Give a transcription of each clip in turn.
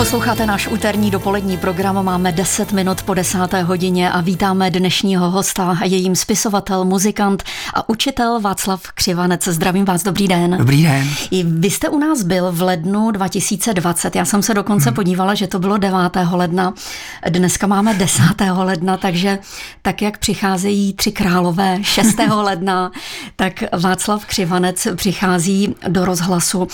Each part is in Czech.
Posloucháte náš úterní dopolední program, máme 10 minut po desáté hodině a vítáme dnešního hosta, jejím spisovatel, muzikant a učitel Václav Křivanec. Zdravím vás, dobrý den. Dobrý den. I vy jste u nás byl v lednu 2020, já jsem se dokonce hmm. podívala, že to bylo 9. ledna, dneska máme 10. ledna, takže tak, jak přicházejí tři králové 6. ledna, tak Václav Křivanec přichází do rozhlasu.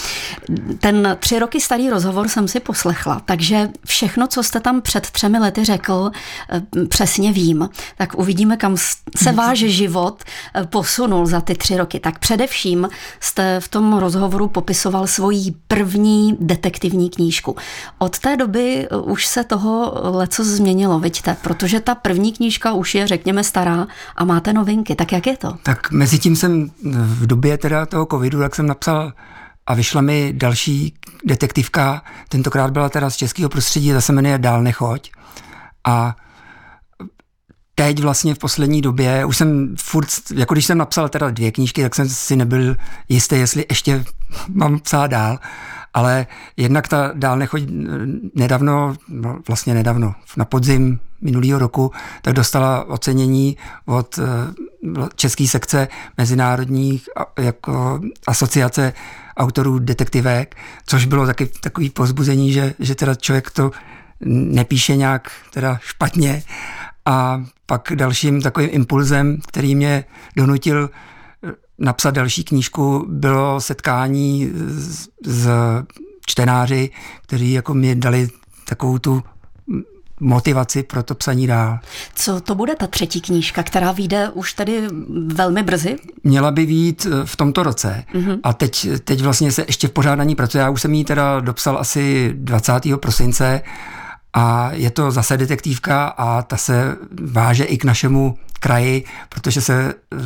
Ten tři roky starý rozhovor jsem si poslechla takže všechno, co jste tam před třemi lety řekl, eh, přesně vím. Tak uvidíme, kam se váš život eh, posunul za ty tři roky. Tak především jste v tom rozhovoru popisoval svoji první detektivní knížku. Od té doby eh, už se toho leco změnilo, vidíte, protože ta první knížka už je, řekněme, stará a máte novinky. Tak jak je to? Tak mezi tím jsem v době teda toho covidu, jak jsem napsal a vyšla mi další detektivka, tentokrát byla teda z českého prostředí, zase jmenuje Dál nechoď. A teď vlastně v poslední době, už jsem furt, jako když jsem napsal teda dvě knížky, tak jsem si nebyl jistý, jestli ještě mám psát dál, ale jednak ta dál nechoď nedávno, no vlastně nedávno, na podzim minulého roku, tak dostala ocenění od eh, české sekce mezinárodních jako asociace autorů detektivek, což bylo taky takový pozbuzení, že, že teda člověk to nepíše nějak teda špatně. A pak dalším takovým impulzem, který mě donutil eh, napsat další knížku, bylo setkání s, s čtenáři, kteří jako mi dali takovou tu motivaci pro to psaní dál. Co to bude ta třetí knížka, která vyjde už tady velmi brzy? Měla by výjít eh, v tomto roce mm-hmm. a teď, teď vlastně se ještě v pořádání pracuje. Já už jsem ji teda dopsal asi 20. prosince a je to zase detektivka a ta se váže i k našemu kraji, protože se eh,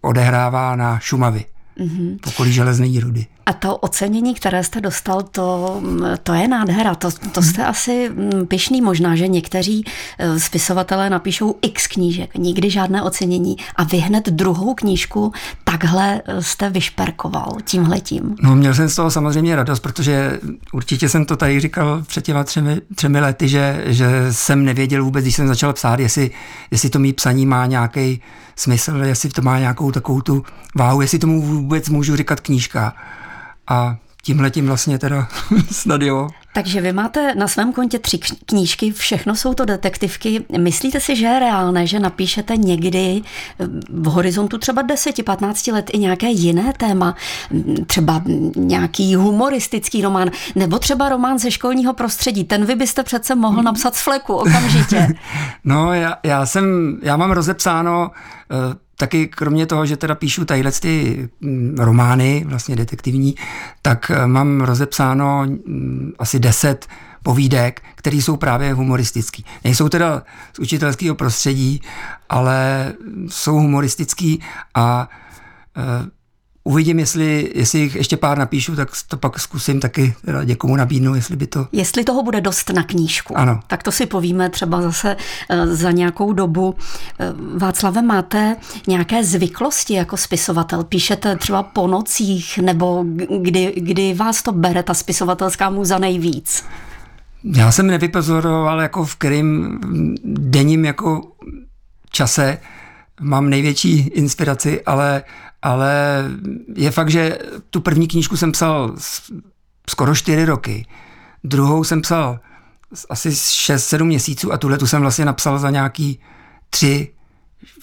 odehrává na Šumavi mm-hmm. pokolí železné rudy. A to ocenění, které jste dostal, to, to je nádhera. To, to jste asi mm, pišný možná, že někteří eh, spisovatelé napíšou x knížek, nikdy žádné ocenění a vy hned druhou knížku takhle eh, jste vyšperkoval tímhletím. No měl jsem z toho samozřejmě radost, protože určitě jsem to tady říkal před těma třemi, třemi lety, že, že jsem nevěděl vůbec, když jsem začal psát, jestli, jestli to mý psaní má nějaký smysl, jestli to má nějakou takovou tu váhu, jestli tomu vůbec můžu říkat knížka. A tímhle tím vlastně teda snad jo. Takže vy máte na svém kontě tři knížky, všechno jsou to detektivky. Myslíte si, že je reálné, že napíšete někdy eh, v horizontu třeba 10-15 let i nějaké jiné téma, třeba nějaký humoristický román, nebo třeba román ze školního prostředí? Ten vy byste přece mohl napsat z fleku okamžitě. no, já, já jsem, já mám rozepsáno uh, taky kromě toho, že teda píšu tadyhle ty mm, romány, vlastně detektivní, tak eh, mám rozepsáno mm, asi deset povídek, které jsou právě humoristický. Nejsou teda z učitelského prostředí, ale jsou humoristický a eh, Uvidím, jestli, jestli jich ještě pár napíšu, tak to pak zkusím taky teda někomu nabídnout, jestli by to... Jestli toho bude dost na knížku. Ano. Tak to si povíme třeba zase eh, za nějakou dobu. Eh, Václave, máte nějaké zvyklosti jako spisovatel? Píšete třeba po nocích, nebo kdy, kdy vás to bere, ta spisovatelská muza nejvíc? Já jsem nevypozoroval, jako v kterým denním jako čase mám největší inspiraci, ale ale je fakt, že tu první knížku jsem psal skoro čtyři roky, druhou jsem psal asi 6-7 měsíců a tuhle tu jsem vlastně napsal za nějaký tři,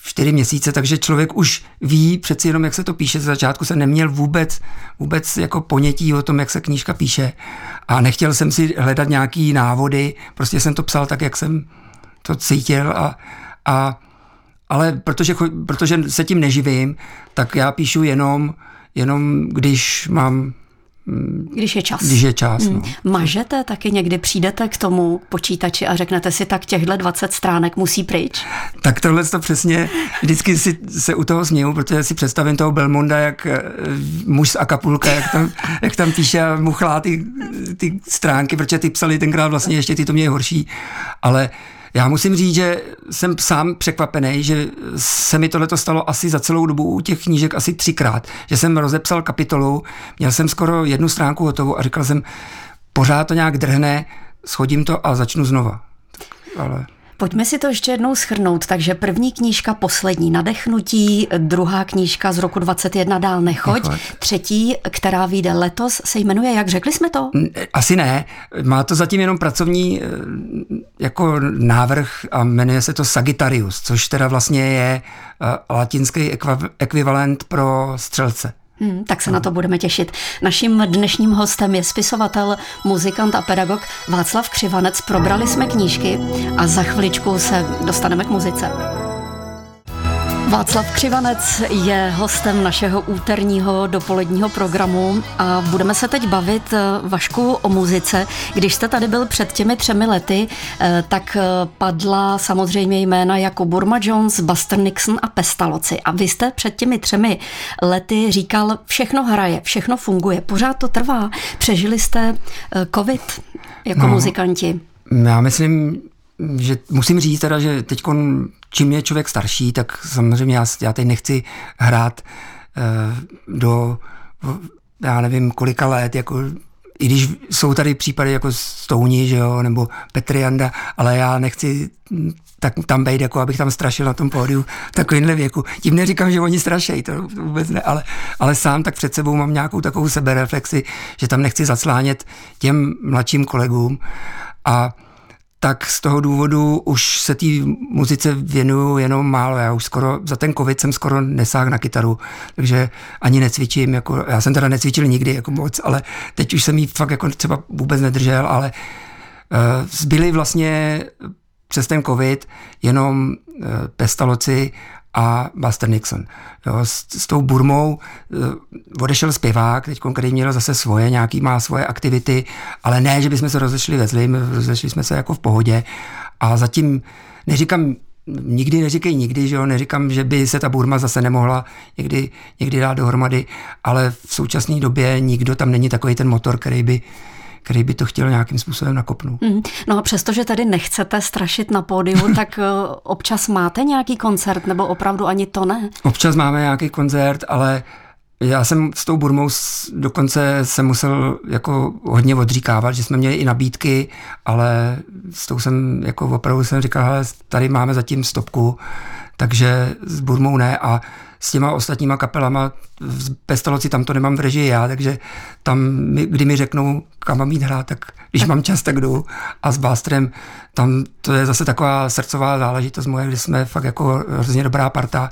čtyři měsíce, takže člověk už ví přeci jenom, jak se to píše. Z začátku jsem neměl vůbec, vůbec jako ponětí o tom, jak se knížka píše. A nechtěl jsem si hledat nějaký návody, prostě jsem to psal tak, jak jsem to cítil a, a ale protože, protože se tím neživím, tak já píšu jenom, jenom když mám mm, když je čas. Když je čas, hmm. no. Mažete taky někdy, přijdete k tomu počítači a řeknete si, tak těchhle 20 stránek musí pryč? Tak tohle to přesně, vždycky si se u toho směju, protože si představím toho Belmonda, jak eh, muž z Acapulka, jak tam, jak tam píše a muchlá ty, ty stránky, protože ty psali tenkrát vlastně ještě ty to mě horší, ale já musím říct, že jsem sám překvapený, že se mi tohle stalo asi za celou dobu u těch knížek asi třikrát, že jsem rozepsal kapitolu, měl jsem skoro jednu stránku hotovou a říkal jsem, pořád to nějak drhne, schodím to a začnu znova. Ale... Pojďme si to ještě jednou schrnout. Takže první knížka Poslední nadechnutí, druhá knížka z roku 21 Dál nechoď, nechoď. třetí, která vyjde letos, se jmenuje, jak řekli jsme to? Asi ne. Má to zatím jenom pracovní eh, jako návrh a jmenuje se to Sagittarius, což teda vlastně je eh, latinský ekvivalent pro střelce. Hmm, tak se na to budeme těšit. Naším dnešním hostem je spisovatel, muzikant a pedagog Václav Křivanec. Probrali jsme knížky a za chviličku se dostaneme k muzice. Václav Křivanec je hostem našeho úterního dopoledního programu a budeme se teď bavit eh, Vašku o muzice. Když jste tady byl před těmi třemi lety, eh, tak eh, padla samozřejmě jména jako Burma Jones, Buster Nixon a Pestaloci. A vy jste před těmi třemi lety říkal, všechno hraje, všechno funguje, pořád to trvá. Přežili jste covid jako no, muzikanti? Já myslím, že musím říct teda, že teď čím je člověk starší, tak samozřejmě já, já teď nechci hrát uh, do, já nevím, kolika let, jako i když jsou tady případy jako Stouni, že jo, nebo Petrianda, ale já nechci tak tam být, jako abych tam strašil na tom pódiu takovýmhle věku. Tím neříkám, že oni strašejí, to vůbec ne, ale, ale sám tak před sebou mám nějakou takovou sebereflexi, že tam nechci zaclánět těm mladším kolegům a tak z toho důvodu už se té muzice věnuju jenom málo. Já už skoro, za ten covid jsem skoro nesáhl na kytaru, takže ani necvičím, jako, já jsem teda necvičil nikdy jako moc, ale teď už jsem jí fakt jako třeba vůbec nedržel, ale uh, zbyli vlastně přes ten covid jenom uh, pestaloci a Buster Nixon. Jo, s, s tou Burmou uh, odešel zpěvák, teď který měl zase svoje, nějaký má svoje aktivity, ale ne, že bychom se rozešli ve zlým, rozešli jsme se jako v pohodě a zatím neříkám, nikdy neříkej nikdy, že jo, neříkám, že by se ta Burma zase nemohla někdy, někdy dát dohromady, ale v současné době nikdo tam není takový ten motor, který by který by to chtěl nějakým způsobem nakopnout. Mm. No a přestože tady nechcete strašit na pódiu, tak eh, občas máte nějaký koncert, nebo opravdu ani to ne? Občas máme nějaký koncert, ale já jsem s tou Burmou dokonce se musel jako hodně odříkávat, že jsme měli i nabídky, ale s tou jsem jako opravdu jsem říkal, hele, tady máme zatím stopku, takže s Burmou ne a s těma ostatníma kapelama v Pestaloci tam to nemám v režii já, takže tam, kdy mi řeknou, kam mám jít hrát, tak když mám čas, tak jdu. A s Bástrem tam to je zase taková srdcová záležitost moje, kdy jsme fakt jako hrozně dobrá parta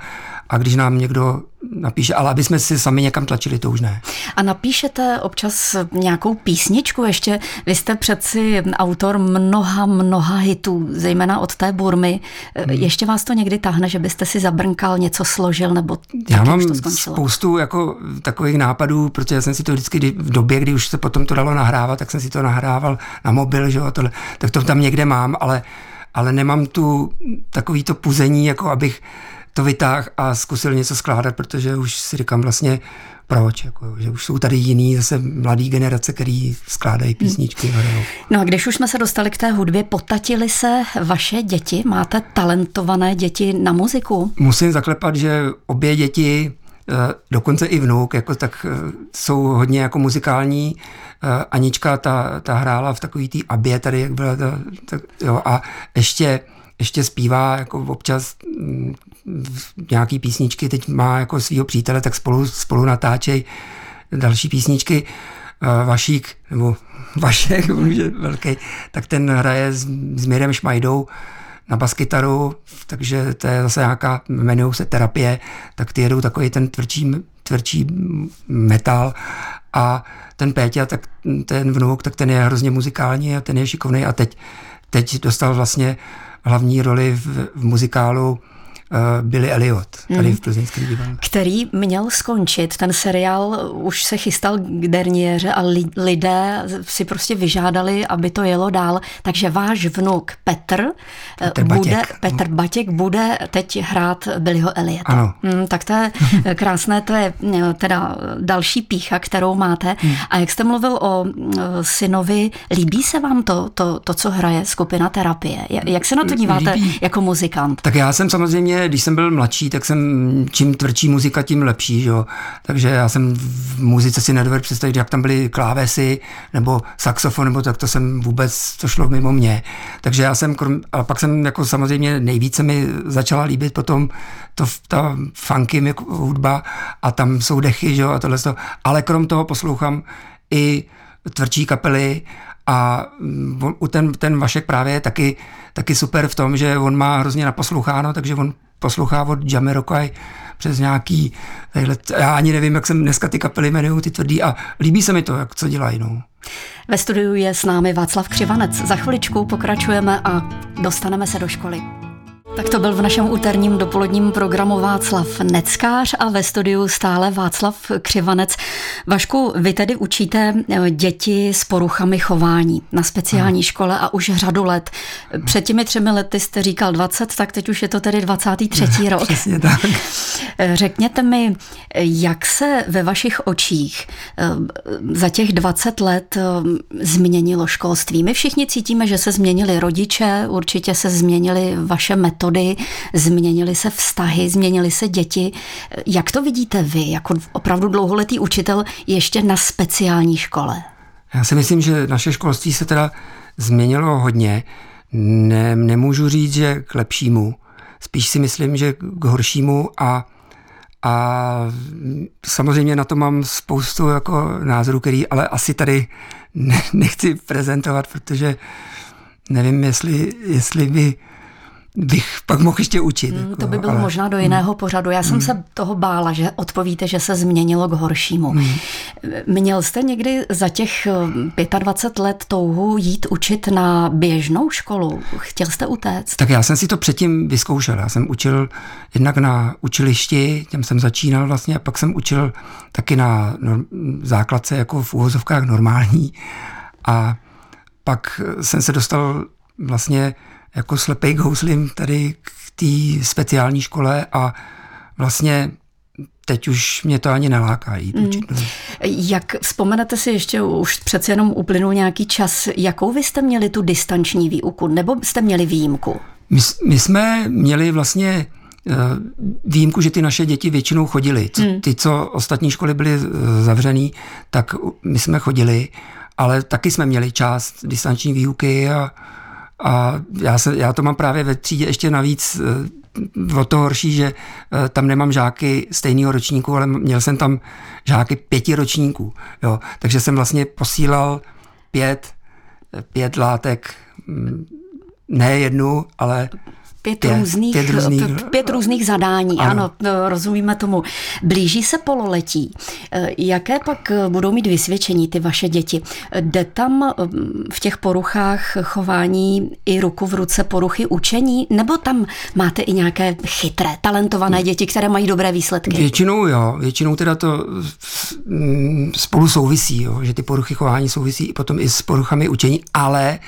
a když nám někdo napíše, ale aby jsme si sami někam tlačili, to už ne. A napíšete občas nějakou písničku ještě? Vy jste přeci autor mnoha, mnoha hitů, zejména od té Burmy. Hmm. Ještě vás to někdy tahne, že byste si zabrnkal, něco složil, nebo Já mám to spoustu jako takových nápadů, protože jsem si to vždycky v době, kdy už se potom to dalo nahrávat, tak jsem si to nahrával na mobil, že jo, tohle, tak to tam někde mám, ale ale nemám tu takový to puzení, jako abych to vytáhl a zkusil něco skládat, protože už si říkám vlastně, proč, jako, že už jsou tady jiný zase mladý generace, který skládají hmm. písničky. Hmm. No a když už jsme se dostali k té hudbě, potatili se vaše děti? Máte talentované děti na muziku? Musím zaklepat, že obě děti eh, dokonce i vnuk, jako tak eh, jsou hodně jako muzikální. Eh, Anička ta, ta hrála v takový té abě tady, jak byla ta, ta jo, a ještě ještě zpívá jako občas mm, nějaký písničky, teď má jako svého přítele, tak spolu, spolu natáčej další písničky. Eh, Vašík, nebo Vašek, on je velký, tak ten hraje s, s Mirem Šmajdou na baskytaru, takže to je zase nějaká, jmenují se terapie, tak ty jedou takový ten tvrdší, tvrdší metal a ten Péťa, tak ten vnuk, tak ten je hrozně muzikální a ten je šikovný a teď, teď dostal vlastně hlavní roli v, v muzikálu Billy Elliot, tady v plzeňském divadle. Který měl skončit, ten seriál už se chystal k derniéře a lidé si prostě vyžádali, aby to jelo dál, takže váš vnuk Petr, eh, Petr bude, Batěk. Petr Batěk bude teď hrát Billyho Elliota. Ano. Hmm, tak to je krásné, to je eh, teda další pícha, kterou máte. Hmm. A jak jste mluvil o synovi, líbí se vám to, to, to co hraje skupina terapie? Jak se na to díváte líbí. jako muzikant? Tak já jsem samozřejmě samozřejmě, když jsem byl mladší, tak jsem čím tvrdší muzika, tím lepší, že jo. Takže já jsem v muzice si nedovedl představit, jak tam byly klávesy nebo saxofon, nebo tak to jsem vůbec, to šlo mimo mě. Takže já jsem, a pak jsem jako samozřejmě nejvíce mi začala líbit potom to, ta funky hudba a tam jsou dechy, že jo, a tohle to. Ale krom toho poslouchám i tvrdší kapely a mm, ten, ten Vašek právě je taky, taky super v tom, že on má hrozně naposloucháno, takže on poslouchá od Jamiroquai přes nějaký, já ani nevím, jak jsem dneska ty kapely jmenují, ty tvrdý a líbí se mi to, jak co dělají. No. Ve studiu je s námi Václav Křivanec. Za chviličku pokračujeme a dostaneme se do školy. Tak to byl v našem úterním dopoledním programu Václav Neckář a ve studiu stále Václav Křivanec. Vašku, vy tedy učíte eh, děti s poruchami chování na speciální škole a už řadu let. Před těmi třemi lety jste říkal 20, tak teď už je to tedy 23. rok. Přesně tak. Eh, řekněte mi, jak se ve vašich očích eh, za těch 20 let změnilo školství? My všichni cítíme, že se změnili rodiče, určitě se změnily vaše metody metody, změnily se vztahy, změnily se děti. Jak to vidíte vy, jako opravdu dlouholetý učitel ještě na speciální škole? Já si myslím, že naše školství se teda změnilo hodně. Ne, nemůžu říct, že k lepšímu. Spíš si myslím, že k horšímu a a samozřejmě na to mám spoustu jako názorů, který ale asi tady ne, nechci prezentovat, protože nevím, jestli, jestli by bych pak mohl ještě učit. Mm, jako, to by bylo ale... možná do jiného mm. pořadu. Já jsem mm. se toho bála, že odpovíte, že se změnilo k horšímu. Mm. Měl jste někdy za těch 25 let touhu jít učit na běžnou školu? Chtěl jste utéct? Tak já jsem si to předtím vyzkoušel. Já jsem učil jednak na učilišti, těm jsem začínal vlastně, a pak jsem učil taky na základce jako v úvozovkách normální. A pak jsem se dostal vlastně jako slepej gouslim tady k té speciální škole a vlastně teď už mě to ani neláká jít mm. Jak vzpomenete si ještě, už přece jenom uplynul nějaký čas, jakou vy jste měli tu distanční výuku, nebo jste měli výjimku? My, my jsme měli vlastně eh, výjimku, že ty naše děti většinou chodili. Mm. Ty, co ostatní školy byly eh, zavřený, tak my jsme chodili, ale taky jsme měli část distanční výuky a a já, se, já to mám právě ve třídě ještě navíc eh, o to horší, že eh, tam nemám žáky stejného ročníku, ale měl jsem tam žáky pěti ročníků. Jo. Takže jsem vlastně posílal pět, pět látek, mm, ne jednu, ale Pět, pět, různých, pět, různých, pět různých zadání, ano. ano, no, rozumíme tomu. Blíží se pololetí. Eh, jaké pak eh, budou mít vysvědčení ty vaše děti? Jde tam eh, v těch poruchách chování i ruku v ruce poruchy učení, nebo tam máte i nějaké chytré, talentované děti, které mají dobré výsledky? Většinou jo, většinou teda to spolu souvisí, jo, že ty poruchy chování souvisí i potom i s poruchami učení, ale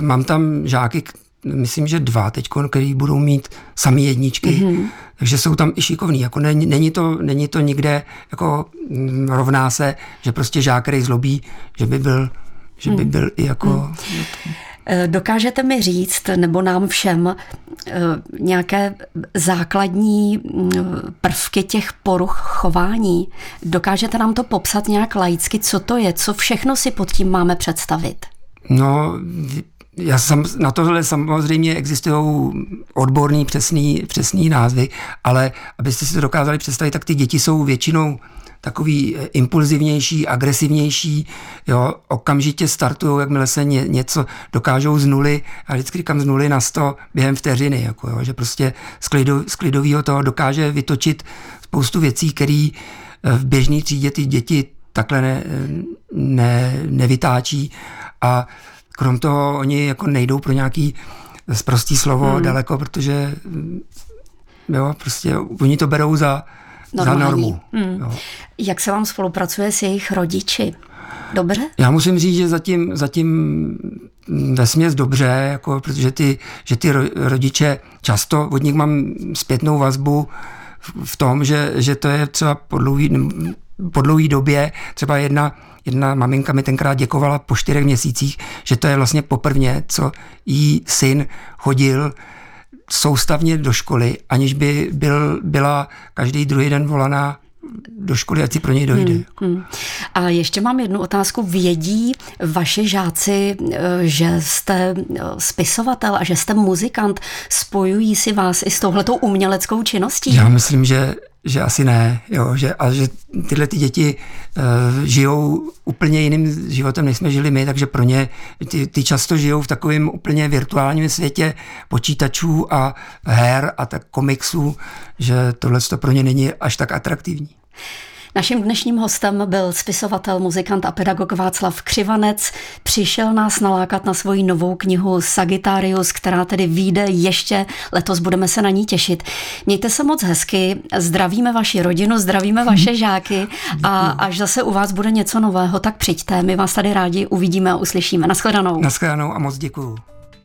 mám tam žáky, myslím, že dva teď, který budou mít sami jedničky, mm-hmm. takže jsou tam i šikovní. Jako není, není, to, není to nikde jako mm, rovná se, že prostě žák, který zlobí, že by byl, že by mhm. byl i jako... Mm. Dokážete mi říct, nebo nám všem, eh, nějaké základní mm, prvky těch poruch chování? Dokážete nám to popsat nějak laicky, co to je, co všechno si pod tím máme představit? No, já sam, na tohle samozřejmě existují odborný přesný, přesný názvy, ale abyste si to dokázali představit, tak ty děti jsou většinou takový eh, impulzivnější, agresivnější, jo, okamžitě startují, jakmile se ně, něco dokážou z nuly, a vždycky říkám z nuly na sto během vteřiny, jako jo, že prostě z, klidu, z klidového toho dokáže vytočit spoustu věcí, které eh, v běžné třídě ty děti takhle ne, ne, nevytáčí. A krom toho oni jako nejdou pro nějaký zprostý slovo hmm. daleko, protože jo, prostě oni to berou za, Normální. za normu. Hmm. Jo. Jak se vám spolupracuje s jejich rodiči? Dobře? Já musím říct, že zatím, zatím vesměs dobře, jako, protože ty, že ty rodiče často, od nich mám zpětnou vazbu v tom, že, že to je třeba po dlouhý, po dlouhý době, třeba jedna jedna maminka mi tenkrát děkovala po čtyřech měsících, že to je vlastně poprvé, co jí syn chodil soustavně do školy, aniž by byl, byla každý druhý den volaná do školy, ať si pro něj dojde. Hmm, hmm. A ještě mám jednu otázku. Vědí vaši žáci, eh, že jste eh, spisovatel a že jste muzikant? Spojují si vás i s touhletou uměleckou činností? Já myslím, že že asi ne, jo, že, a že tyhle ty děti uh, žijou úplně jiným životem, než jsme žili my, takže pro ně ty, ty často žijou v takovém úplně virtuálním světě počítačů a her a tak komiksů, že tohle to pro ně není až tak atraktivní. Naším dnešním hostem byl spisovatel, muzikant a pedagog Václav Křivanec. Přišel nás nalákat na svoji novou knihu Sagittarius, která tedy vyjde ještě letos, budeme se na ní těšit. Mějte se moc hezky, zdravíme vaši rodinu, zdravíme vaše žáky a až zase u vás bude něco nového, tak přijďte, my vás tady rádi uvidíme a uslyšíme. Naschledanou. Naschledanou a moc děkuju.